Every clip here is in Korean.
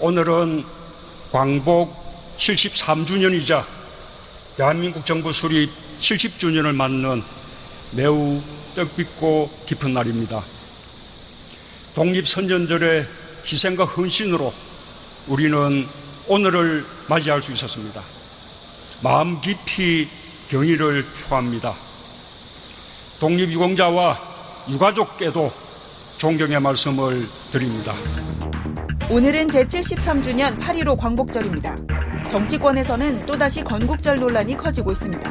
오늘은 광복 73주년이자 대한민국 정부 수립 70주년을 맞는 매우 뜻깊고 깊은 날입니다. 독립선전절의 희생과 헌신으로 우리는 오늘을 맞이할 수 있었습니다. 마음 깊이 경의를 표합니다. 독립유공자와 유가족께도 존경의 말씀을 드립니다. 오늘은 제73주년 8.15 광복절입니다. 정치권에서는 또다시 건국절 논란이 커지고 있습니다.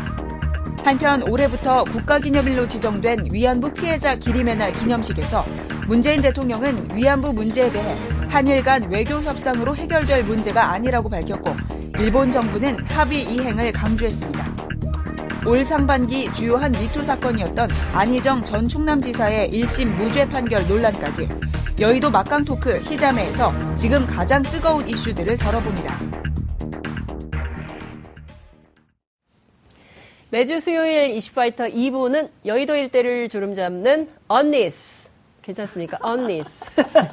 한편 올해부터 국가기념일로 지정된 위안부 피해자 기림의 날 기념식에서 문재인 대통령은 위안부 문제에 대해 한일 간 외교 협상으로 해결될 문제가 아니라고 밝혔고 일본 정부는 합의 이행을 강조했습니다. 올 상반기 주요한 미투 사건이었던 안희정 전 충남지사의 1심 무죄 판결 논란까지 여의도 막강 토크 희자매에서 지금 가장 뜨거운 이슈들을 다뤄봅니다. 매주 수요일 이슈파이터 2부는 여의도 일대를 주름 잡는 언니스. 괜찮습니까? 언니스.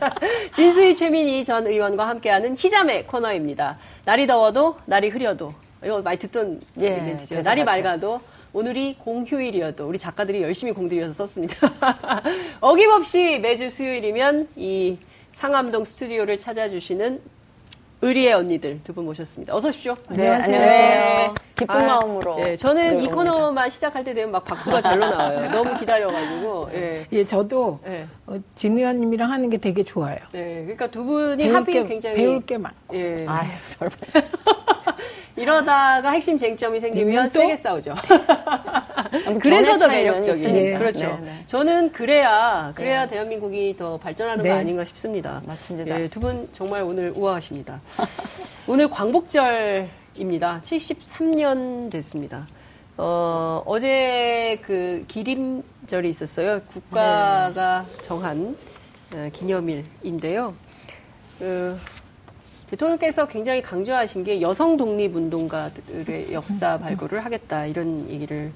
진수희 최민희 전 의원과 함께하는 희자매 코너입니다. 날이 더워도, 날이 흐려도. 이거 많이 듣던 예, 이벤트죠. 날이 맑아도, 오늘이 공휴일이어도 우리 작가들이 열심히 공들여서 썼습니다. 어김없이 매주 수요일이면 이 상암동 스튜디오를 찾아주시는 의리의 언니들 두 분 모셨습니다. 어서 오십시오. 네, 안녕하세요. 네. 기쁜 아, 마음으로. 네, 저는 이 코너만 시작할 때 되면 막 박수가 절로 나와요. 너무 기다려가지고. 예, 예 저도 예. 어, 진 의원님이랑 하는 게 되게 좋아요. 네, 그러니까 두 분이 합이 굉장히 배울 게 많고. 예. 아유, 이러다가 핵심 쟁점이 생기면 세게 싸우죠. 그래서 더 매력적인. 네. 그렇죠. 네, 네. 저는 그래야 그래야 네. 대한민국이 더 발전하는 거 네. 아닌가 싶습니다. 맞습니다. 예, 두분 정말 오늘 우아하십니다. 오늘 광복절입니다. 73년 됐습니다. 어, 어제 그 기림절이 있었어요. 국가가 정한 어, 기념일인데요. 그 대통령께서 굉장히 강조하신 게 여성 독립운동가들의 역사 발굴을 하겠다 이런 얘기를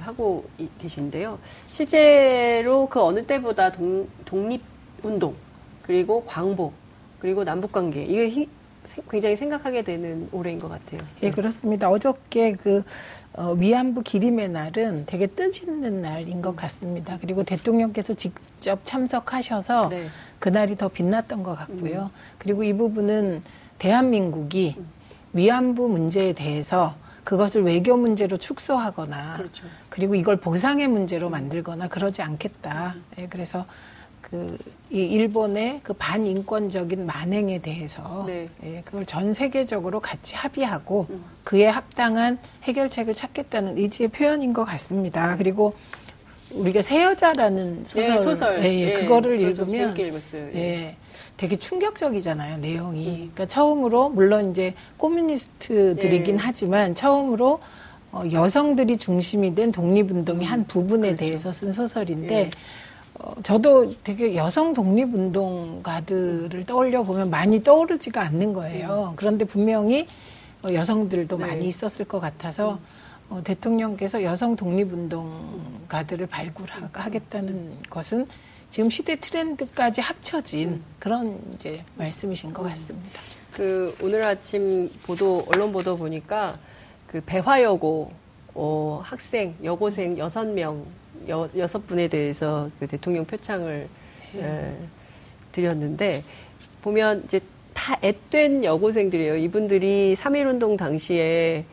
하고 계신데요. 실제로 그 어느 때보다 동, 독립운동 그리고 광복 그리고 남북관계 이게 굉장히 생각하게 되는 올해인 것 같아요. 예, 그렇습니다. 어저께 그 어, 위안부 기림의 날은 되게 뜻있는 날인 것 같습니다. 그리고 대통령께서 직접 참석하셔서 네. 그날이 더 빛났던 것 같고요. 음. 그리고 이 부분은 대한민국이 음. 위안부 문제에 대해서 그것을 외교 문제로 축소하거나 그렇죠. 그리고 이걸 보상의 문제로 만들거나 그러지 않겠다. 음. 예, 그래서 그, 이 일본의 그 반인권적인 만행에 대해서 네. 예, 그걸 전 세계적으로 같이 합의하고 음. 그에 합당한 해결책을 찾겠다는 의지의 표현인 것 같습니다. 그리고 우리가 새 여자라는 소설, 예, 소설. 예, 예, 그거를 읽으면 예. 예, 되게 충격적이잖아요 내용이. 음. 그러니까 처음으로 물론 이제 코뮤니스트들이긴 예. 하지만 처음으로 어, 여성들이 중심이 된 독립운동의 음. 한 부분에 그렇죠. 대해서 쓴 소설인데. 예. 어, 저도 되게 여성 독립운동가들을 떠올려 보면 많이 떠오르지가 않는 거예요. 음. 그런데 분명히 어, 여성들도 네. 많이 있었을 것 같아서 음. 어, 대통령께서 여성 독립운동가들을 발굴하겠다는 것은 지금 시대 트렌드까지 합쳐진 음. 그런 이제 말씀이신 것 같습니다. 그 오늘 아침 보도 언론 보도 보니까 그 배화여고 어, 학생 여고생 여섯 명 여, 여섯 분에 대해서 그 대통령 표창을 네. 에, 드렸는데 보면 이제 다 앳된 여고생들이에요. 이분들이 3.1운동 당시에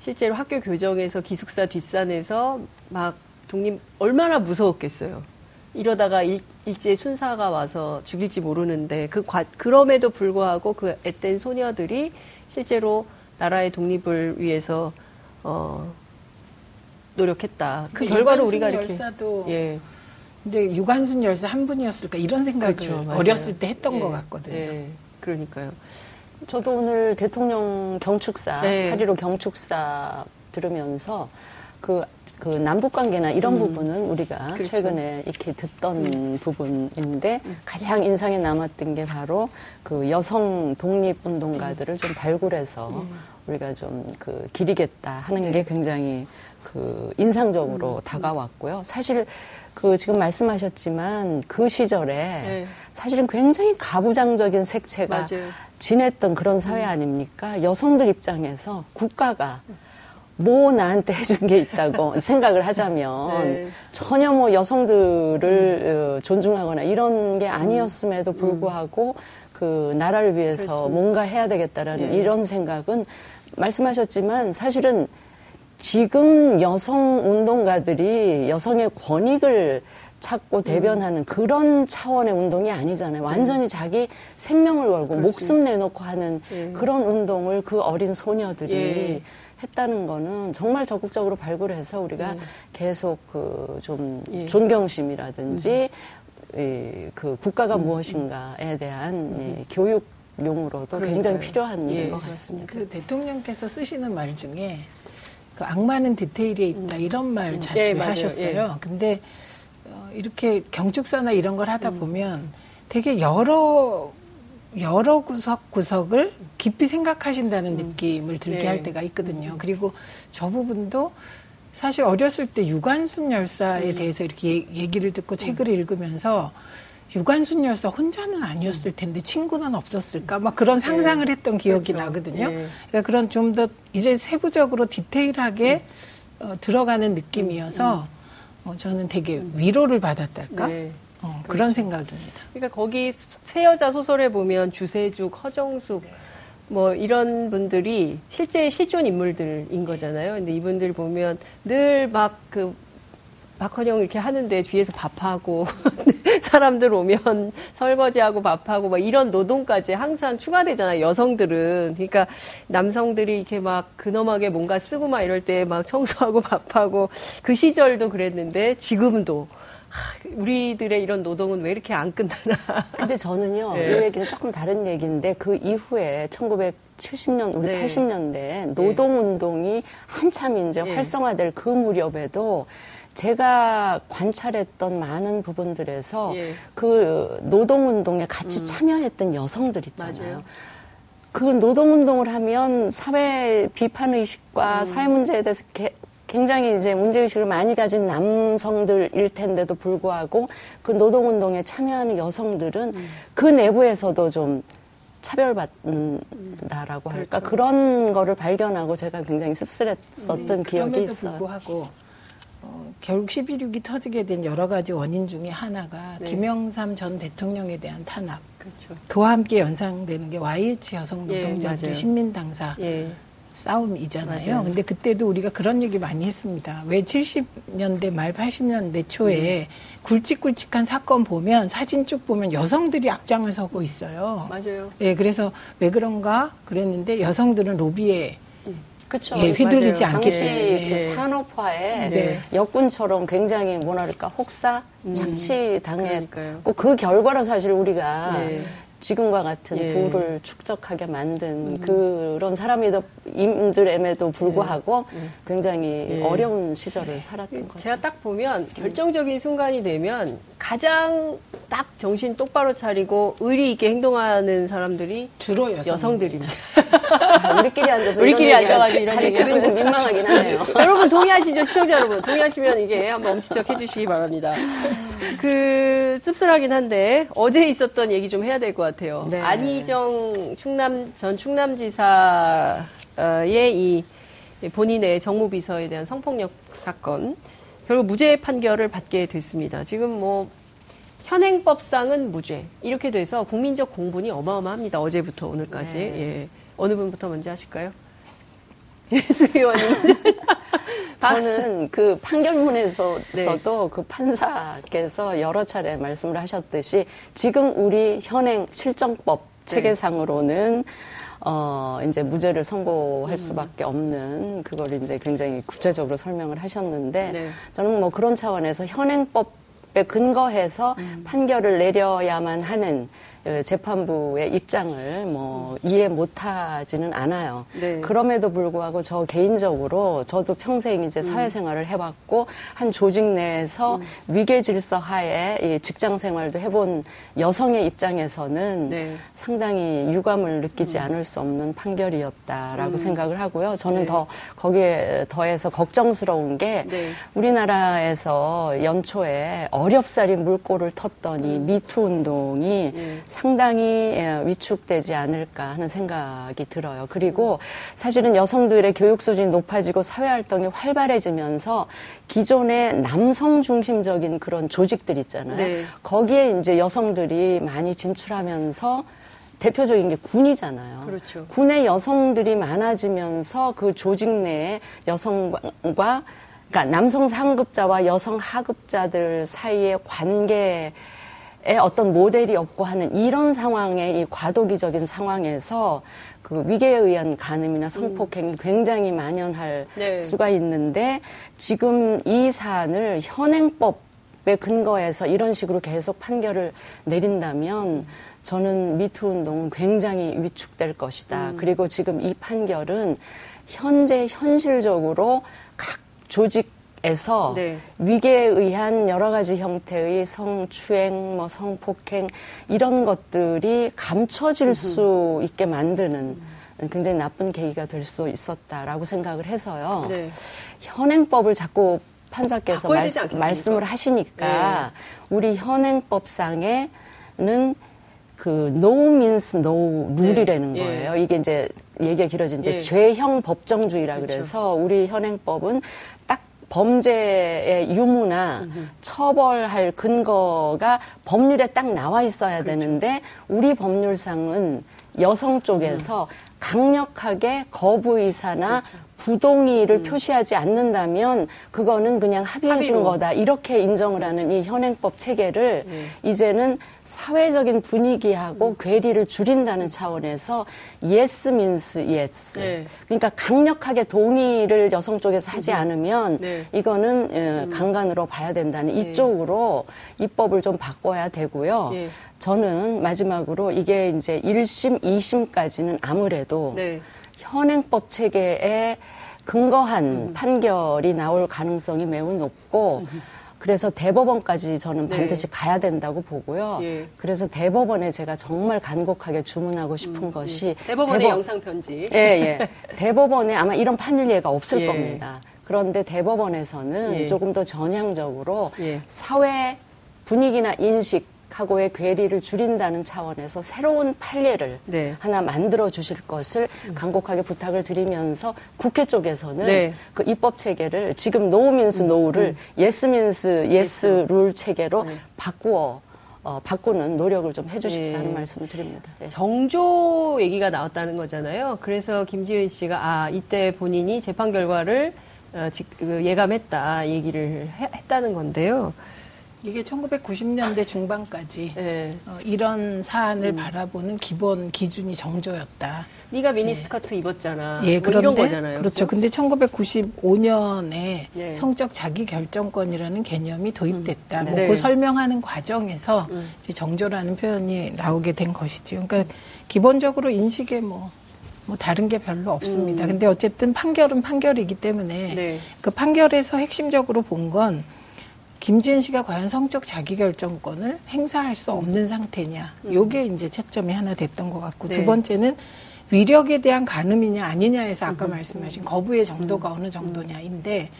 실제로 학교 교정에서 기숙사 뒷산에서 막 독립 얼마나 무서웠겠어요. 이러다가 일, 일제의 순사가 와서 죽일지 모르는데 그 과, 그럼에도 불구하고 그 앳된 소녀들이 실제로 나라의 독립을 위해서 어, 노력했다. 그 결과를 우리가 이렇게 열사도 예. 근데 유관순 열사 한 분이었을까 이런 생각을 그렇죠, 어렸을 때 했던 예. 것 같거든요. 예. 그러니까요. 저도 오늘 대통령 경축사, 네. 8.15 경축사 들으면서 그 그 남북 관계나 이런 음. 부분은 우리가 그렇죠. 최근에 이렇게 듣던 음. 부분인데 가장 인상에 남았던 게 바로 그 여성 독립 운동가들을 좀 발굴해서 음. 우리가 좀 그 기리겠다 하는 네. 게 굉장히 그 인상적으로 음. 다가왔고요. 사실 그 지금 말씀하셨지만 그 시절에 네. 사실은 굉장히 가부장적인 색채가 맞아요. 음. 지냈던 그런 사회 아닙니까? 여성들 입장에서 국가가 뭐 나한테 해준 게 있다고 생각을 하자면 네. 전혀 뭐 여성들을 어, 존중하거나 이런 게 아니었음에도 음. 불구하고 그 나라를 위해서 그렇죠. 뭔가 해야 되겠다라는 네. 이런 생각은 말씀하셨지만 사실은 지금 여성 운동가들이 여성의 권익을 찾고 대변하는 그런 차원의 운동이 아니잖아요. 완전히 자기 생명을 걸고 목숨 내놓고 하는 예. 그런 운동을 그 어린 소녀들이 예. 했다는 거는 정말 적극적으로 발굴해서 우리가 계속 그좀 예. 존경심이라든지 이그 국가가 무엇인가에 대한 이 교육용으로도 굉장히 그러니까요. 필요한 일인 예, 것 같습니다. 그 대통령께서 쓰시는 말 중에 그 악마는 디테일에 있다 이런 말 자주 예. 하셨어요. 근데 어, 이렇게 경축사나 이런 걸 하다 보면 되게 여러 여러 구석 구석을 깊이 생각하신다는 느낌을 들게 네. 할 때가 있거든요. 그리고 저 부분도 사실 어렸을 때 유관순 열사에 대해서 이렇게 얘- 얘기를 듣고 책을 읽으면서 유관순 열사 혼자는 아니었을 텐데 친구는 없었을까 막 그런 상상을 했던 기억이 그렇죠. 나거든요. 예. 그러니까 그런 좀 더 이제 세부적으로 디테일하게 어, 들어가는 느낌이어서 어, 저는 되게 위로를 받았달까 네. 어, 그런 생각입니다. 그러니까 거기 새 여자 소설에 보면 주세죽, 허정숙 뭐 이런 분들이 실제 실존 인물들인 거잖아요. 근데 이분들 보면 늘 막 그 박헌영 이렇게 하는데 뒤에서 밥하고 사람들 오면 설거지하고 밥하고 막 이런 노동까지 항상 추가되잖아요. 여성들은 그러니까 남성들이 이렇게 막 근엄하게 뭔가 쓰고 막 이럴 때 막 청소하고 밥하고 그 시절도 그랬는데 지금도 하, 우리들의 이런 노동은 왜 이렇게 안 끝나나? 근데 저는요, 예. 이 얘기는 조금 다른 얘기인데, 그 이후에 1970년, 우리 네. 80년대에 노동운동이 한참 이제 예. 활성화될 그 무렵에도 제가 관찰했던 많은 부분들에서 예. 음. 그 노동운동에 같이 참여했던 여성들 있잖아요. 맞아요. 그 노동운동을 하면 사회 비판의식과 음. 사회 문제에 대해서 게- 굉장히 이제 문제의식을 많이 가진 남성들일 텐데도 불구하고 그 노동운동에 참여하는 여성들은 음. 그 내부에서도 좀 차별받는다라고 할까 그렇죠. 그런 거를 발견하고 제가 굉장히 씁쓸했었던 기억이 음, 그럼에도 있어요. 불구하고 어, 결국 11.6이 터지게 된 여러 가지 원인 중에 하나가 네. 김영삼 전 대통령에 대한 탄압. 그렇죠. 그와 함께 연상되는 게 YH 여성 예, 노동자들의 맞아요. 신민 당사 예. 싸움이잖아요. 맞아요. 근데 그때도 우리가 그런 얘기 많이 했습니다. 왜 70년대 말 80년대 초에 굵직굵직한 사건 보면 사진 쭉 보면 여성들이 앞장을 서고 있어요. 맞아요. 예, 그래서 왜 그런가 그랬는데 여성들은 로비에 그렇죠. 예, 휘둘리지 맞아요. 않게 당시 그 예. 산업화에 네. 역군처럼 굉장히 뭐랄까 혹사 착취 당했고. 그 결과로 사실 우리가 예. 지금과 같은 예. 부를 축적하게 만든 그런 사람이도 임들임에도 불구하고 굉장히 예. 어려운 시절을 살았던 거죠. 제가 딱 보면 결정적인 순간이 되면 가장 딱 정신 똑바로 차리고 의리 있게 행동하는 사람들이 주로 여성 여성들입니다. 아, 우리끼리 앉아서 우리끼리 이런 얘기 앉아가지고 이런 얘기하면 조금 민망하긴 하네요. 여러분 동의하시죠? 시청자 여러분. 동의하시면 이게 한번 엄지척 해주시기 바랍니다. 그, 씁쓸하긴 한데, 어제 있었던 얘기 좀 해야 될 것 같아요. 네. 안희정 충남, 전 충남지사의 이 본인의 정무비서에 대한 성폭력 사건. 결국 무죄 판결을 받게 됐습니다. 지금 뭐, 현행법상은 무죄. 이렇게 돼서 국민적 공분이 어마어마합니다. 어제부터 오늘까지. 네. 예. 어느 분부터 먼저 하실까요? 예수 의원님. 저는 그 판결문에서도 네. 그 판사께서 여러 차례 말씀을 하셨듯이 지금 우리 현행 실정법 네. 체계상으로는 어 이제 무죄를 음. 선고할 수밖에 없는 그걸 이제 굉장히 구체적으로 설명을 하셨는데 네. 저는 뭐 그런 차원에서 현행법 법에 근거해서 음. 판결을 내려야만 하는 그 재판부의 입장을 뭐 이해 못하지는 않아요. 네. 그럼에도 불구하고 저 개인적으로 저도 평생 이제 음. 사회생활을 해봤고 한 조직 내에서 음. 위계 질서 하에 이 직장 생활도 해본 여성의 입장에서는 네. 상당히 유감을 느끼지 음. 않을 수 없는 판결이었다라고 음. 생각을 하고요. 저는 네. 더 거기에 더해서 걱정스러운 게 네. 우리나라에서 연초에 어렵사리 물꼬를 텄더니 음. 미투 운동이 네. 상당히 예, 위축되지 않을까 하는 생각이 들어요. 그리고 사실은 여성들의 교육 수준이 높아지고 사회 활동이 활발해지면서 기존의 남성 중심적인 그런 조직들 있잖아요. 네. 거기에 이제 여성들이 많이 진출하면서 대표적인 게 군이잖아요. 그렇죠. 군의 여성들이 많아지면서 그 조직 내에 여성과 그러니까 남성 상급자와 여성 하급자들 사이의 관계 어떤 모델이 없고 하는 이런 상황의 이 과도기적인 상황에서 그 위계에 의한 간음이나 성폭행이 음. 굉장히 만연할 네. 수가 있는데 지금 이 사안을 현행법 에 근거해서 이런 식으로 계속 판결을 내린다면 저는 미투 운동은 굉장히 위축될 것이다. 음. 그리고 지금 이 판결은 현재 현실적으로 각 조직 에서 네. 위계에 의한 여러 가지 형태의 성추행, 뭐 성폭행 이런 것들이 감춰질 수 있게 만드는 굉장히 나쁜 계기가 될 수 있었다라고 생각을 해서요. 네. 현행법을 자꾸 판사께서 말, 말씀을 하시니까 네. 우리 현행법상에는 그 no means no 룰이라는 네. 거예요. 예. 이게 이제 얘기가 길어지는데 예. 죄형 법정주의라 그렇죠. 그래서 우리 현행법은 딱 범죄의 유무나 음흠. 처벌할 근거가 법률에 딱 나와 있어야 그렇죠. 되는데 우리 법률상은 여성 쪽에서 음. 강력하게 거부 의사나 그렇죠. 부동의를 음. 표시하지 않는다면 그거는 그냥 합의해 준 거다. 이렇게 인정을 하는 이 현행법 체계를 네. 이제는 사회적인 분위기하고 음. 괴리를 줄인다는 차원에서 yes means yes. 네. 그러니까 강력하게 동의를 여성 쪽에서 하지 음. 않으면 네. 이거는 예, 음. 강간으로 봐야 된다는 네. 이쪽으로 입법을 좀 바꿔야 되고요. 네. 저는 마지막으로 이게 이제 1심, 2심까지는 아무래도 네. 현행법 체계에 근거한 음. 판결이 나올 가능성이 매우 높고 음. 그래서 대법원까지 저는 네. 반드시 네. 가야 된다고 보고요. 예. 그래서 대법원에 제가 정말 간곡하게 주문하고 싶은 음, 것이 예. 대법원의 대법, 영상 편지. 예, 예. 대법원에 아마 이런 판례가 없을 예. 겁니다. 그런데 대법원에서는 예. 조금 더 전향적으로 예. 사회 분위기나 인식 하고의 괴리를 줄인다는 차원에서 새로운 판례를 네. 하나 만들어 주실 것을 간곡하게 부탁을 드리면서 국회 쪽에서는 네. 그 입법 체계를 지금 no means 음, no를 음. yes means yes 룰 체계로 네. 바꾸어 어, 바꾸는 노력을 좀 해주십사 네. 하는 말씀을 드립니다. 네. 정조 얘기가 나왔다는 거잖아요. 그래서 김지은 씨가 아 이때 본인이 재판 결과를 어, 지, 그 예감했다 얘기를 해, 했다는 건데요. 이게 1990년대 중반까지 네. 어, 이런 사안을 음. 바라보는 기본 기준이 정조였다. 네가 미니스커트 네. 입었잖아. 예, 뭐 그런 거잖아요. 그렇죠. 그렇죠? 근데 1995년에 네. 성적 자기 결정권이라는 개념이 도입됐다. 음. 네. 뭐그 설명하는 과정에서 음. 정조라는 표현이 나오게 된 것이죠. 그러니까 기본적으로 인식에 뭐, 뭐 다른 게 별로 없습니다. 음. 근데 어쨌든 판결은 판결이기 때문에 네. 그 판결에서 핵심적으로 본 건 김지은 씨가 과연 성적 자기결정권을 행사할 수 없는 상태냐. 음. 요게 이제 채점이 하나 됐던 것 같고 네. 두 번째는 위력에 대한 가늠이냐 아니냐에서 아까 음. 말씀하신 거부의 정도가 음. 어느 정도냐인데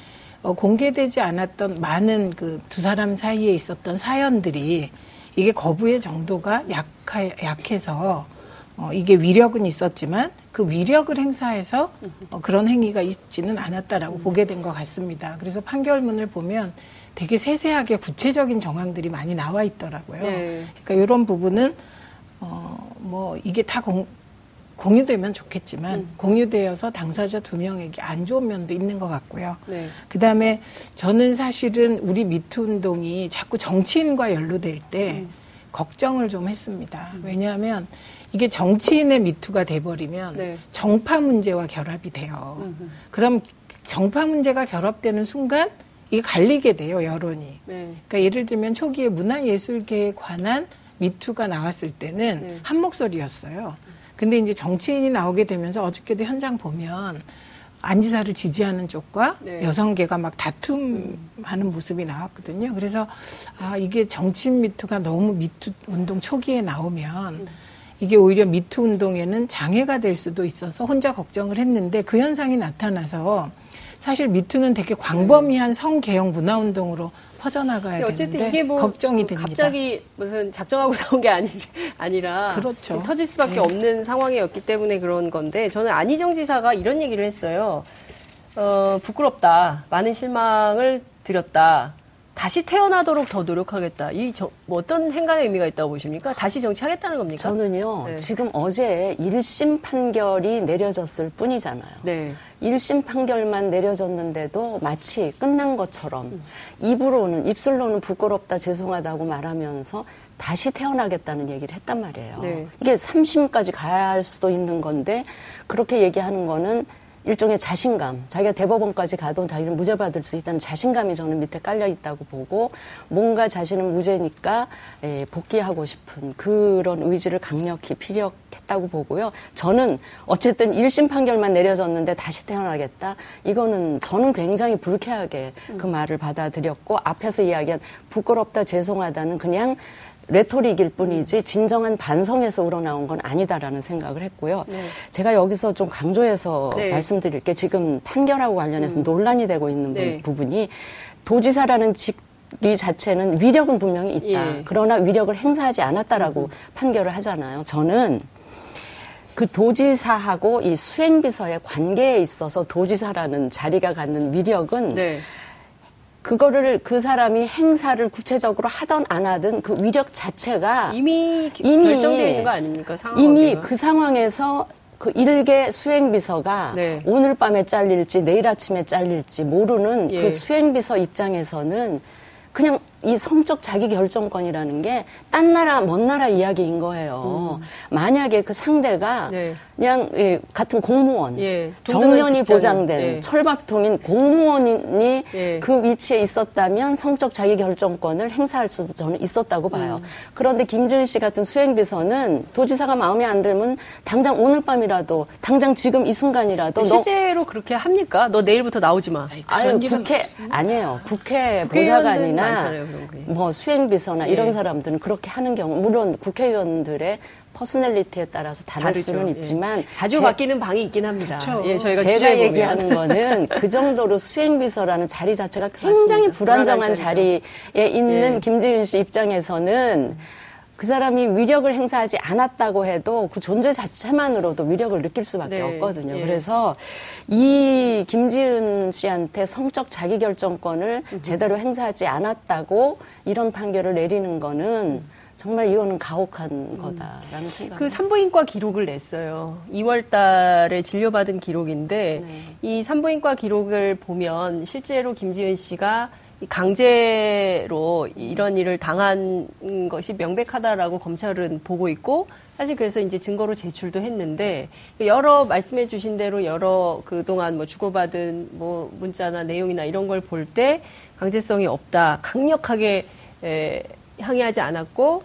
어, 공개되지 않았던 많은 그 두 사람 사이에 있었던 사연들이 이게 거부의 정도가 약하, 약해서 어, 이게 위력은 있었지만 그 위력을 행사해서 어, 그런 행위가 있지는 않았다라고 음. 보게 된 것 같습니다. 그래서 판결문을 보면 되게 세세하게 구체적인 정황들이 많이 나와 있더라고요. 네. 그러니까 이런 부분은 어 뭐 이게 다 공, 공유되면 좋겠지만 음. 공유되어서 당사자 두 명에게 안 좋은 면도 있는 것 같고요. 네. 그 다음에 저는 사실은 우리 미투 운동이 자꾸 정치인과 연루될 때 음. 걱정을 좀 했습니다. 음. 왜냐하면 이게 정치인의 미투가 돼버리면 네. 정파 문제와 결합이 돼요. 그럼 정파 문제가 결합되는 순간 이게 갈리게 돼요 여론이. 네. 그러니까 예를 들면 초기에 문화예술계에 관한 미투가 나왔을 때는 네. 한 목소리였어요. 근데 이제 정치인이 나오게 되면서 어저께도 현장 보면 안지사를 지지하는 쪽과 네. 여성계가 막 다툼하는 음. 모습이 나왔거든요. 그래서 아 이게 정치인 미투가 너무 미투 운동 초기에 나오면 음. 이게 오히려 미투 운동에는 장애가 될 수도 있어서 혼자 걱정을 했는데 그 현상이 나타나서 사실 미투는 되게 광범위한 성개혁 문화 운동으로 퍼져나가야 어쨌든 되는데 이게 뭐 걱정이 뭐 됩니다. 갑자기 무슨 작정하고 나온 게 아니, 아니라 그렇죠. 터질 수밖에 네. 없는 상황이었기 때문에 그런 건데 저는 안희정 지사가 이런 얘기를 했어요. 어, 부끄럽다. 많은 실망을 드렸다. 다시 태어나도록 더 노력하겠다. 이 저, 뭐 어떤 행간의 의미가 있다고 보십니까? 다시 정치하겠다는 겁니까? 저는요. 네. 지금 어제 1심 판결이 내려졌을 뿐이잖아요. 네. 1심 판결만 내려졌는데도 마치 끝난 것처럼 음. 입으로는 입술로는 부끄럽다 죄송하다고 말하면서 다시 태어나겠다는 얘기를 했단 말이에요. 네. 이게 3심까지 가야 할 수도 있는 건데 그렇게 얘기하는 거는 일종의 자신감, 자기가 대법원까지 가도 자기는 무죄 받을 수 있다는 자신감이 저는 밑에 깔려 있다고 보고 뭔가 자신은 무죄니까 예, 복귀하고 싶은 그런 의지를 강력히 피력했다고 보고요. 저는 어쨌든 1심 판결만 내려졌는데 다시 태어나겠다. 이거는 저는 굉장히 불쾌하게 그 말을 받아들였고 앞에서 이야기한 부끄럽다, 죄송하다는 그냥 레토릭일 뿐이지 진정한 반성에서 우러나온 건 아니다라는 생각을 했고요. 네. 제가 여기서 좀 강조해서 네. 말씀드릴 게 지금 판결하고 관련해서 음. 논란이 되고 있는 네. 부분이 도지사라는 직위 자체는 위력은 분명히 있다. 예. 그러나 위력을 행사하지 않았다라고 음. 판결을 하잖아요. 저는 그 도지사하고 이 수행비서의 관계에 있어서 도지사라는 자리가 갖는 위력은 네. 그거를 그 사람이 행사를 구체적으로 하던 안 하든 그 위력 자체가 이미, 이미 결정되어 있는 거 아닙니까? 상황 이미 그 상황에서 그 일개 수행비서가 네. 오늘 밤에 잘릴지 내일 아침에 잘릴지 모르는 그 예. 그 수행비서 입장에서는 그냥 이 성적 자기 결정권이라는 게 딴 나라 먼 나라 이야기인 거예요. 음. 만약에 그 상대가 네. 그냥 예, 같은 공무원, 예. 정년이 보장된 예. 철밥통인 공무원이 예. 그 위치에 있었다면 성적 자기 결정권을 행사할 수도 저는 있었다고 봐요. 음. 그런데 김지은 씨 같은 수행비서는 도지사가 마음에 안 들면 당장 오늘 밤이라도 당장 지금 이 순간이라도 실제로 너, 그렇게 합니까? 너 내일부터 나오지 마. 아유 국회 아니에요. 국회 보좌관이나 뭐 수행비서나 네. 이런 사람들은 그렇게 하는 경우 물론 국회의원들의 personality에 따라서 다를 다르죠. 수는 예. 있지만 예. 자주 제, 바뀌는 방이 있긴 합니다. 예, 저희가 제가 얘기하는 거는 그 정도로 수행비서라는 자리 자체가 굉장히 맞습니다. 불안정한 자리에 있는 예. 김지윤 씨 입장에서는 그 사람이 위력을 행사하지 않았다고 해도 그 존재 자체만으로도 위력을 느낄 수밖에 네. 없거든요. 예. 그래서 이 김지은 씨한테 성적 자기결정권을 음. 제대로 행사하지 않았다고 이런 판결을 내리는 거는 정말 이거는 가혹한 음. 거다라는 생각. 그 산부인과 기록을 냈어요. 2월 달에 진료받은 기록인데 네. 이 산부인과 기록을 보면 실제로 김지은 씨가 강제로 이런 일을 당한 것이 명백하다라고 검찰은 보고 있고 사실 그래서 이제 증거로 제출도 했는데 여러 말씀해 주신 대로 여러 그동안 뭐 주고받은 뭐 문자나 내용이나 이런 걸 볼 때 강제성이 없다. 강력하게 에, 항의하지 않았고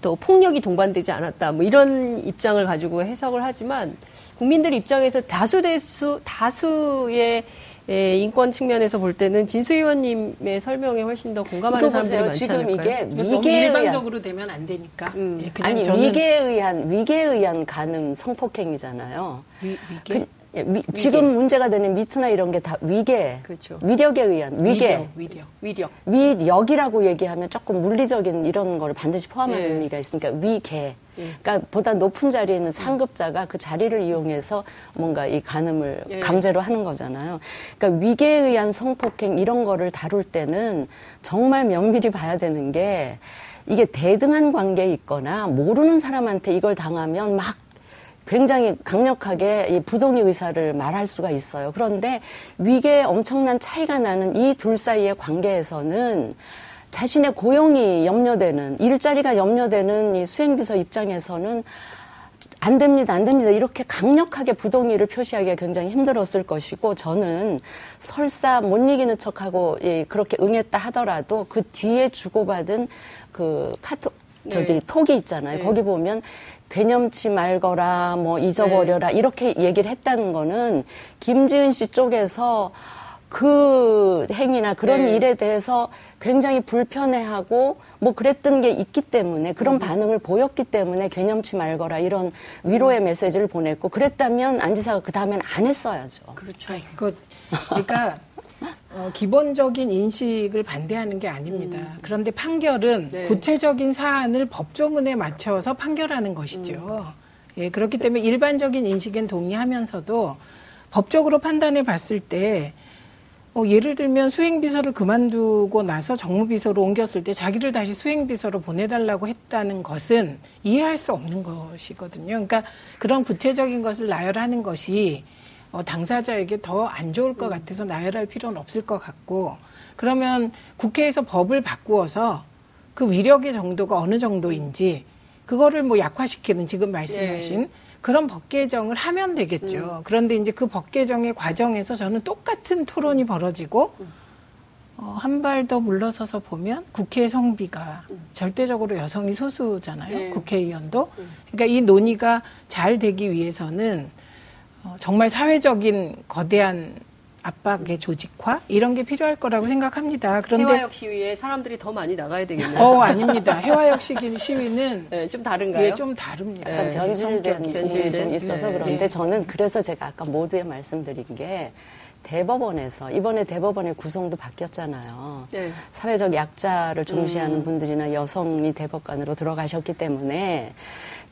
또 폭력이 동반되지 않았다. 뭐 이런 입장을 가지고 해석을 하지만 국민들 입장에서 다수 대수 다수의 예, 인권 측면에서 볼 때는 진수 의원님의 설명에 훨씬 더 공감하는 사람들이 많지 지금 않을까요? 이게 위계에 일방적으로 되면 안 되니까. 음. 예, 아니 위계에 의한 위계에 의한 가늠 성폭행이잖아요. 위, 계 그, 예, 위, 지금 문제가 되는 미투나 이런 게 다 위계, 그렇죠. 위력에 의한 위계, 위력, 위력, 위력 이라고 얘기하면 조금 물리적인 이런 걸 반드시 포함하는 예. 의미가 있으니까 위계. 예. 그러니까 보다 높은 자리에 있는 상급자가 그 자리를 이용해서 뭔가 이 간음을 예. 강제로 하는 거잖아요. 그러니까 위계에 의한 성폭행 이런 거를 다룰 때는 정말 면밀히 봐야 되는 게 이게 대등한 관계에 있거나 모르는 사람한테 이걸 당하면 막 굉장히 강력하게 이 부동의 의사를 말할 수가 있어요. 그런데 위계에 엄청난 차이가 나는 이 둘 사이의 관계에서는 자신의 고용이 염려되는 일자리가 염려되는 이 수행비서 입장에서는 안 됩니다, 안 됩니다. 이렇게 강력하게 부동의를 표시하기가 굉장히 힘들었을 것이고, 저는 설사 못 이기는 척하고, 예, 그렇게 응했다 하더라도 그 뒤에 주고받은 그 카톡, 저기 네. 톡이 있잖아요. 네. 거기 보면 괴념치 말거라, 뭐 잊어버려라, 네. 이렇게 얘기를 했다는 거는 김지은 씨 쪽에서 그 행위나 그런 네. 일에 대해서 굉장히 불편해하고 뭐 그랬던 게 있기 때문에 음. 그런 반응을 보였기 때문에 개념치 말거라 이런 위로의 메시지를 보냈고 그랬다면 안 지사가 그 다음엔 안 했어야죠. 그렇죠. 아, 이거 그러니까 어, 기본적인 인식을 반대하는 게 아닙니다. 그런데 판결은 음. 네. 구체적인 사안을 법조문에 맞춰서 판결하는 것이죠. 예, 그렇기 때문에 일반적인 인식엔 동의하면서도 법적으로 판단해 봤을 때 어, 예를 들면 수행비서를 그만두고 나서 정무비서로 옮겼을 때 자기를 다시 수행비서로 보내달라고 했다는 것은 이해할 수 없는 것이거든요. 그러니까 그런 구체적인 것을 나열하는 것이 어, 당사자에게 더 안 좋을 것 같아서 나열할 필요는 없을 것 같고 그러면 국회에서 법을 바꾸어서 그 위력의 정도가 어느 정도인지 그거를 뭐 약화시키는 지금 말씀하신 예. 그런 법 개정을 하면 되겠죠. 그런데 이제 그 법 개정의 과정에서 저는 똑같은 토론이 벌어지고 어, 한 발 더 물러서서 보면 국회 성비가 절대적으로 여성이 소수잖아요. 네. 국회의원도. 그러니까 이 논의가 잘 되기 위해서는 어, 정말 사회적인 거대한 압박의 조직화 이런 게 필요할 거라고 생각합니다. 그런데 해화역 시위에 사람들이 더 많이 나가야 되겠네요. 어 아닙니다. 해화역 시기 시위는 네, 좀 다른가요? 예, 좀 다릅니다. 약간 네. 변질된 성격이. 부분이 좀 변질된? 있어서 네. 그런데 네. 저는 그래서 제가 아까 모두에 말씀드린 게 대법원에서 이번에 대법원의 구성도 바뀌었잖아요. 네. 사회적 약자를 중시하는 음. 분들이나 여성이 대법관으로 들어가셨기 때문에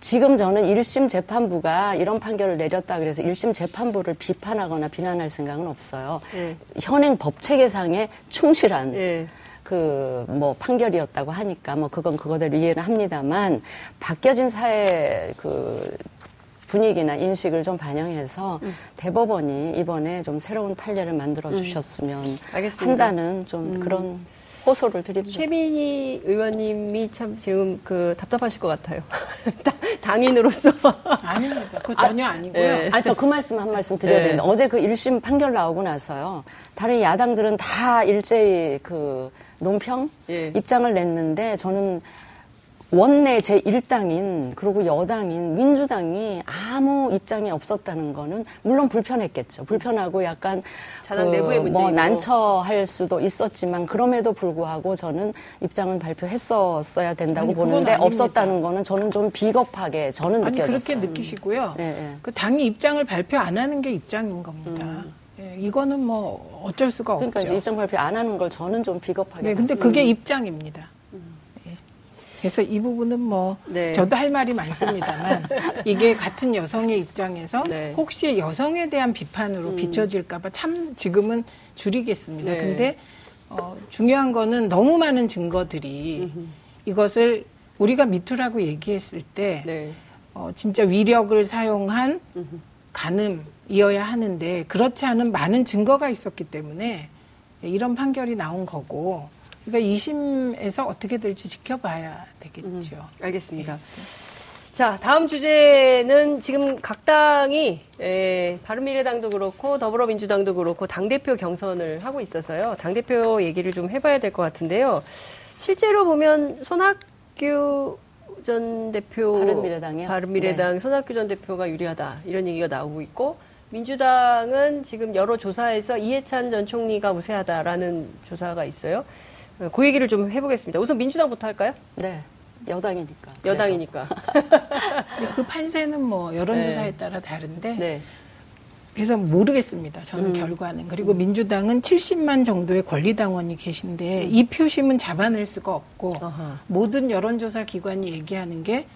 지금 저는 1심 재판부가 이런 판결을 내렸다 그래서 1심 재판부를 비판하거나 비난할 생각은 없어요. 네. 현행 법 체계상에 충실한 예. 그뭐 판결이었다고 하니까 뭐 그건 그거대로 이해를 합니다만 바뀌어진 사회 그 분위기나 인식을 좀 반영해서 음. 대법원이 이번에 좀 새로운 판례를 만들어 주셨으면 음. 음. 한다는 좀 그런 호소를 드립니다. 최민희 의원님이 참 지금 그 답답하실 것 같아요. 당인으로서. 아닙니다. 그거 전혀 아 니고요. 예. 아, 저 그 말씀 한 말씀 드려야 네. 되는데, 어제 그 1심 판결 나오고 나서요, 다른 야당들은 다 일제히 그 논평? 예. 입장을 냈는데, 저는 원내 제1당인, 그리고 여당인 민주당이 아무 입장이 없었다는 거는, 물론 불편했겠죠. 불편하고 약간, 자당 내부의 뭐. 난처할 수도 있었지만, 그럼에도 불구하고 저는 입장은 발표했었어야 된다고 아니, 보는데. 없었다는 거는 저는 좀 비겁하게 저는 아니 느껴졌어요. 그렇게 느끼시고요. 예, 예. 그 당이 입장을 발표 안 하는 게 입장인 겁니다. 예, 이거는 뭐 어쩔 수가 그러니까 없죠. 입장 발표 안 하는 걸 저는 좀 비겁하게 네, 근데 봤어요. 그게 입장입니다. 예. 그래서 이 부분은 뭐 네. 저도 할 말이 많습니다만 이게 같은 여성의 입장에서 네. 혹시 여성에 대한 비판으로 비춰질까봐 참 지금은 줄이겠습니다. 네. 근데 어, 중요한 거는 너무 많은 증거들이 이것을 우리가 미투라고 얘기했을 때 네. 어, 진짜 위력을 사용한 간음이어야 하는데 그렇지 않은 많은 증거가 있었기 때문에 이런 판결이 나온 거고 그러니까 2심에서 어떻게 될지 지켜봐야 되겠죠. 알겠습니다. 자, 다음 주제는 지금 각 당이 에, 바른미래당도 그렇고 더불어민주당도 그렇고 당대표 경선을 하고 있어서요. 당대표 얘기를 좀 해봐야 될 것 같은데요. 실제로 보면 손학규 전 대표 바른미래당이요? 바른미래당 손학규 전 대표가 유리하다 이런 얘기가 나오고 있고 민주당은 지금 여러 조사에서 이해찬 전 총리가 우세하다라는 조사가 있어요. 어, 그 얘기를 좀 해보겠습니다. 우선 민주당부터 할까요? 네. 여당이니까. 여당이니까. 그 판세는 뭐 여론조사에 네. 따라 다른데 네. 그래서 모르겠습니다. 저는 결과는. 그리고 민주당은 70만 정도의 권리당원이 계신데 이 표심은 잡아낼 수가 없고 아하. 모든 여론조사 기관이 얘기하는 게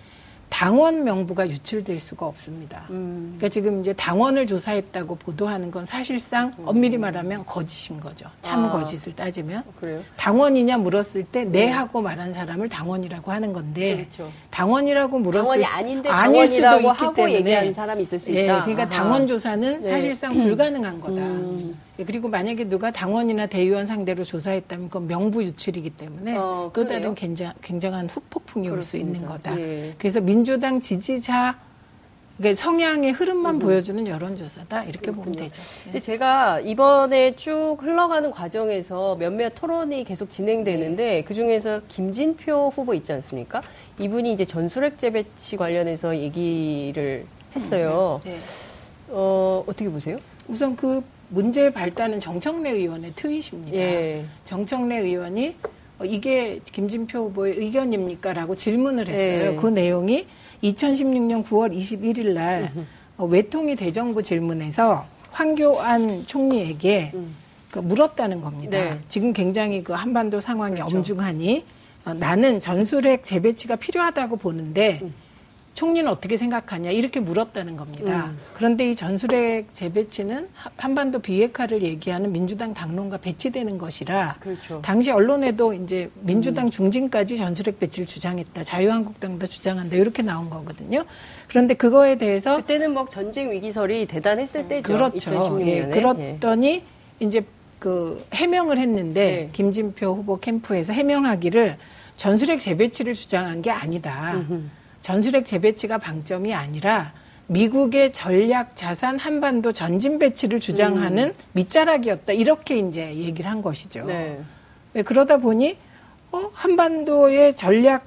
당원 명부가 유출될 수가 없습니다. 음. 그러니까 지금 이제 당원을 조사했다고 보도하는 건 사실상 엄밀히 말하면 거짓인 거죠. 참 아. 거짓을 따지면. 그래요? 당원이냐 물었을 때네 하고 말한 사람을 당원이라고 하는 건데 그렇죠. 당원이라고 물었을 당원이 아닌데 아닐 수도 당원이라고 있기 하고 때문에 얘기하는 사람이 있을 수 예, 있다. 그러니까 아하. 당원 조사는 네. 사실상 불가능한 거다. 음. 예, 그리고 만약에 누가 당원이나 대의원 상대로 조사했다면 그건 명부 유출이기 때문에 어, 또. 다른 굉장, 굉장한 후폭풍이 올 수 있는. 거다. 예. 그래서 민주당 지지자 그러니까 성향의 흐름만 보여주는 여론조사다 이렇게 보면 되죠. 근데 제가 이번에 쭉 흘러가는 과정에서 몇몇 토론이 계속 진행되는데 그 중에서 김진표 후보 있지 않습니까? 이분이 이제 전술핵 재배치 관련해서 얘기를 했어요. 네. 어, 어떻게 보세요? 우선 그 문제의 발단은 정청래 의원의 트윗입니다. 예. 정청래 의원이 어, 이게 김진표 후보의 의견입니까? 라고 질문을 했어요. 예. 그 내용이 2016년 9월 21일 날 어, 외통위 대정부 질문에서 황교안 총리에게 음. 그 물었다는 겁니다. 네. 지금 굉장히 그 한반도 상황이 그렇죠. 엄중하니 어, 나는 전술핵 재배치가 필요하다고 보는데 음. 총리는 어떻게 생각하냐 이렇게 물었다는 겁니다. 음. 그런데 이 전술핵 재배치는 하- 한반도 비핵화를 얘기하는 민주당 당론과 배치되는 것이라 그렇죠. 당시 언론에도 이제 음. 민주당 중진까지 전술핵 배치를 주장했다. 자유한국당도 주장한다. 이렇게 나온 거거든요. 그런데 그거에 대해서 그때는 뭐 전쟁 위기설이 대단했을 때죠. 그렇죠. 2016년에. 예, 그렇더니 이제 그 해명을 했는데 네. 김진표 후보 캠프에서 해명하기를 전술핵 재배치를 주장한 게 아니다. 전술핵 재배치가 방점이 아니라 미국의 전략 자산 한반도 전진 배치를 주장하는 밑자락이었다. 이렇게 이제 얘기를 한 것이죠. 네. 왜 그러다 보니 어, 한반도의 전략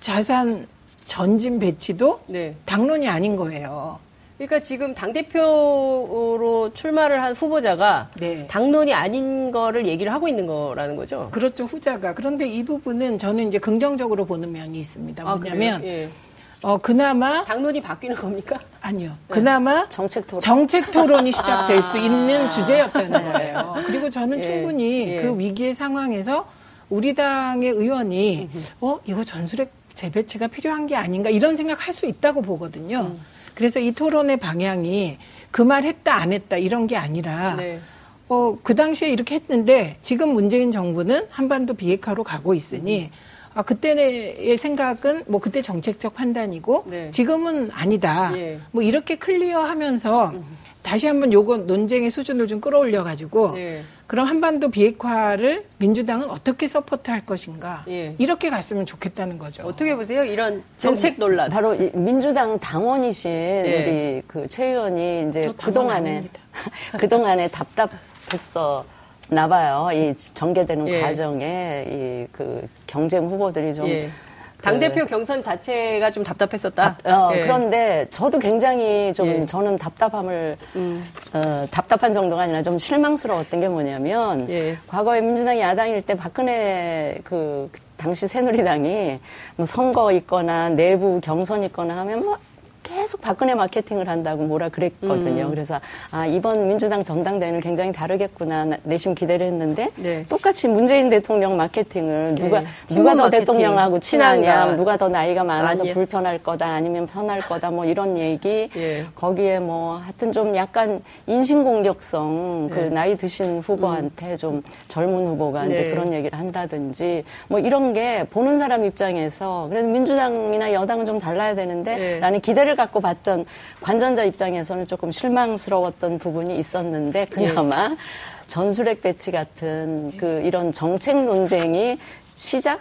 자산 전진 배치도 네. 당론이 아닌 거예요. 그러니까 지금 당대표로 출마를 한 후보자가 네. 당론이 아닌 거를 얘기를 하고 있는 거라는 거죠. 그렇죠 후자가 그런데 이 부분은 저는 이제 긍정적으로 보는 면이 있습니다. 뭐냐면 그래요? 예. 어 그나마 당론이 바뀌는 겁니까? 아니요 네. 그나마 정책 토론. 정책 토론이 시작될 아. 수 있는 주제였다는 거예요. 그리고 저는 예, 충분히 예. 그 위기의 상황에서 우리 당의 의원이 어 이거 전술핵 재배치가 필요한 게 아닌가 이런 생각할 수 있다고 보거든요. 음. 그래서 이 토론의 방향이 그 말 했다 안 했다 이런 게 아니라 네. 어, 그 당시에 이렇게 했는데 지금 문재인 정부는 한반도 비핵화로 가고 있으니 아, 그때의 생각은 뭐 그때 정책적 판단이고 네. 지금은 아니다. 예. 뭐 이렇게 클리어하면서 다시 한번 요거 논쟁의 수준을 좀 끌어올려 가지고 네. 그럼 한반도 비핵화를 민주당은 어떻게 서포트할 것인가 예. 이렇게 갔으면 좋겠다는 거죠. 어떻게 보세요? 이런 정책 논란. 바로 이 민주당 당원이신 네. 우리 그 최 의원이 이제 저 당원 그동안에 아닙니다. 그동안에 답답했어 나봐요. 이 전개되는 예. 과정에 이 그 경쟁 후보들이 좀 예. 당대표 경선 자체가 좀 답답했었다. 답- 어, 예. 그런데 저도 굉장히 좀 예. 저는 답답함을 음. 어, 답답한 정도가 아니라 좀 실망스러웠던 게 뭐냐면 예. 과거에 민주당이 야당일 때 박근혜 그 당시 새누리당이 뭐 선거 있거나 내부 경선 있거나 하면 뭐 계속 박근혜 마케팅을 한다고 뭐라 그랬거든요. 음. 그래서 아 이번 민주당 전당대회는 굉장히 다르겠구나 나- 내심 기대를 했는데 네. 똑같이 문재인 대통령 마케팅을 누가 네. 누가 더 마케팅, 대통령하고 친하냐. 누가 더 나이가 많아서 아니요. 불편할 거다 아니면 편할 거다 뭐 이런 얘기 예. 거기에 뭐 하여튼 좀 약간 인신공격성 그 네. 나이 드신 후보한테 좀 젊은 후보가 이제 네. 그런 얘기를 한다든지 뭐 이런 게 보는 사람 입장에서 그래서 민주당이나 여당은 좀 달라야 되는데 네. 라는 기대를 갖고 봤던 관전자 입장에서는 조금 실망스러웠던 부분이 있었는데 그나마 전술핵 배치 같은 그 이런 정책 논쟁이 시작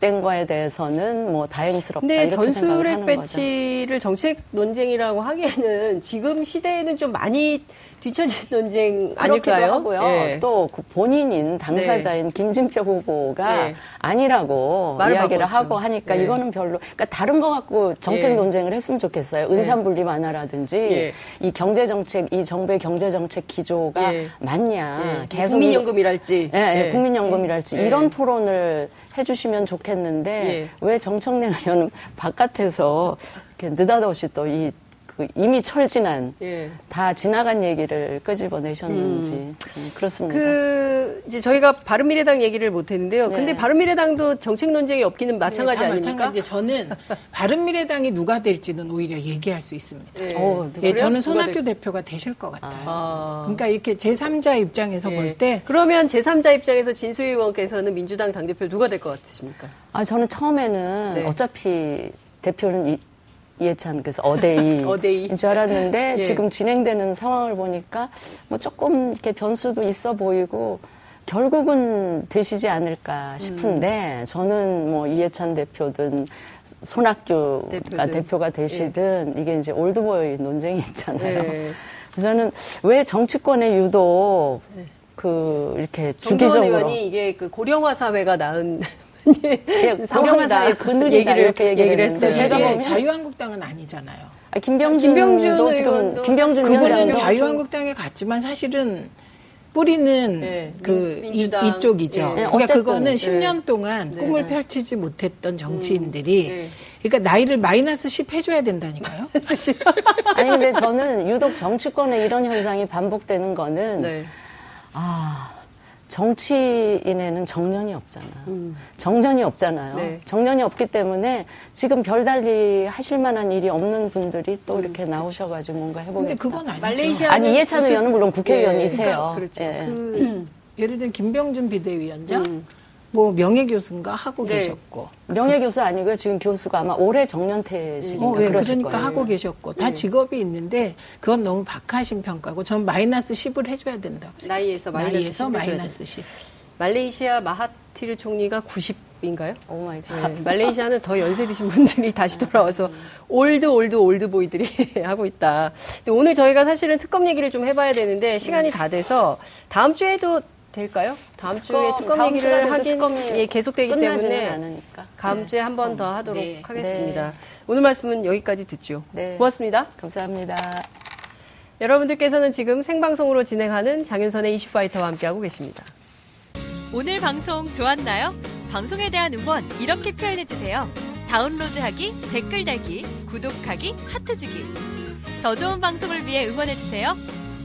된 거에 대해서는 뭐 다행스럽다 근데 이렇게 전술핵 거죠. 배치를 정책 논쟁이라고 하기에는 지금 시대에는 좀 많이 뒤처진 논쟁 그렇기도 아닐까요? 하고요. 예. 또그 본인인 당사자인 김진표 후보가 네. 아니라고 이야기를. 하고 하니까 네. 이거는 별로 그러니까 다른 거 갖고 정책 예. 논쟁을 했으면 좋겠어요. 은산분립 완화라든지 예. 이 경제 정책 이 정부의 경제 정책 기조가 예. 맞냐 예. 계속 국민연금이랄지 예, 예, 예. 국민연금이랄지 예. 이런 토론을 해주시면 좋겠는데 예. 왜 정청래 의원은 바깥에서 이렇게 느닷없이 또 이 그 이미 철진한 예. 다 지나간 얘기를 끄집어내셨는지 음, 그렇습니다. 그 이제 저희가 바른미래당 얘기를 못 했는데요. 네. 근데 바른미래당도 정책 논쟁이 없기는 마찬가지 네, 다 아닙니까? 마찬가지. 저는 바른미래당이 누가 될지는 오히려 얘기할 수 있습니다. 예. 어, 예, 그래요? 저는 누가 손학규 될- 대표가 되실 것 같아요. 아. 그러니까 이렇게 제3자 입장에서 예. 볼때 그러면 제3자 입장에서 진수희 의원께서는 민주당 당대표 누가 될 것 같으십니까? 아 저는 처음에는 네. 어차피 대표는 이, 이해찬 그래서 어데이인 어데이. 줄 알았는데 예. 지금 진행되는 상황을 보니까 뭐 조금 이렇게 변수도 있어 보이고 결국은 되시지 않을까 싶은데 저는 뭐 이해찬 대표든 손학규가 대표든. 대표가 되시든 이게 이제 올드보이 논쟁이 있잖아요. 네. 저는 왜 정치권에 유독 그 이렇게 주기적으로 의원이 이게 그 고령화 사회가 낳은 예. 사회 그늘이다 얘기를- 이렇게 얘기를 얘기를 했는데 했어요. 제가 예. 보면 자유한국당은 아니잖아요. 아, 김병준도 김병준 지금 의원도 김병준 그분은 위원장도 자유한국당에 갔지만 사실은 뿌리는 네, 그 민- 이, 민주당. 이 쪽이죠. 예. 그러니까 어쨌든, 그거는 네. 10년 동안 네. 꿈을 펼치지 못했던 정치인들이 네. 그러니까 나이를 마이너스 10 해줘야 된다니까요. 아니 근데 저는 유독 정치권에 이런 현상이 반복되는 거는 네. 아 정치인에는 정년이 없잖아. 정년이 없잖아요. 네. 정년이 없기 때문에 지금 별달리 하실 만한 일이 없는 분들이 또 이렇게 나오셔가지고 뭔가 해보겠다. 근데 그건 아니죠. 말레이시아 아니 이해찬 의원은 물론 그러니까 국회의원이세요. 그렇죠. 예. 그 예를 들면 김병준 비대위원장 음. 뭐 명예교수인가 하고 네. 계셨고 명예교수 아니고요. 지금 교수가 아마 올해 정년퇴직인가 어, 예, 그러실 그러니까 거예요. 하고 계셨고 다 직업이 있는데 그건 너무 박하신 평가고 전 마이너스 10을 해줘야 된다고 생각해요. 나이에서 마이너스 나이에서 10을 줘야 마이너스 10. 말레이시아 마하티르 총리가 90인가요? Oh my God. 네, 말레이시아는 더 연세 드신 분들이 다시 돌아와서 old old old boy들이 하고 있다. 오늘 저희가 사실은 특검 얘기를 좀 해봐야 되는데 시간이 다 돼서 다음 주에도 될까요? 다음 주에 특검, 특검 다음 얘기를 하긴 특검이 예, 계속되기 때문에 않으니까. 다음 주에 한 번더 하도록 네. 하겠습니다. 네. 오늘 말씀은 여기까지 듣죠. 네. 고맙습니다. 감사합니다. 여러분들께서는 지금 생방송으로 진행하는 장윤선의 이슈파이터와 함께하고 계십니다. 오늘 방송 좋았나요? 방송에 대한 응원 이렇게 표현해주세요. 다운로드하기, 댓글 달기, 구독하기, 하트 주기. 더 좋은 방송을 위해 응원해주세요.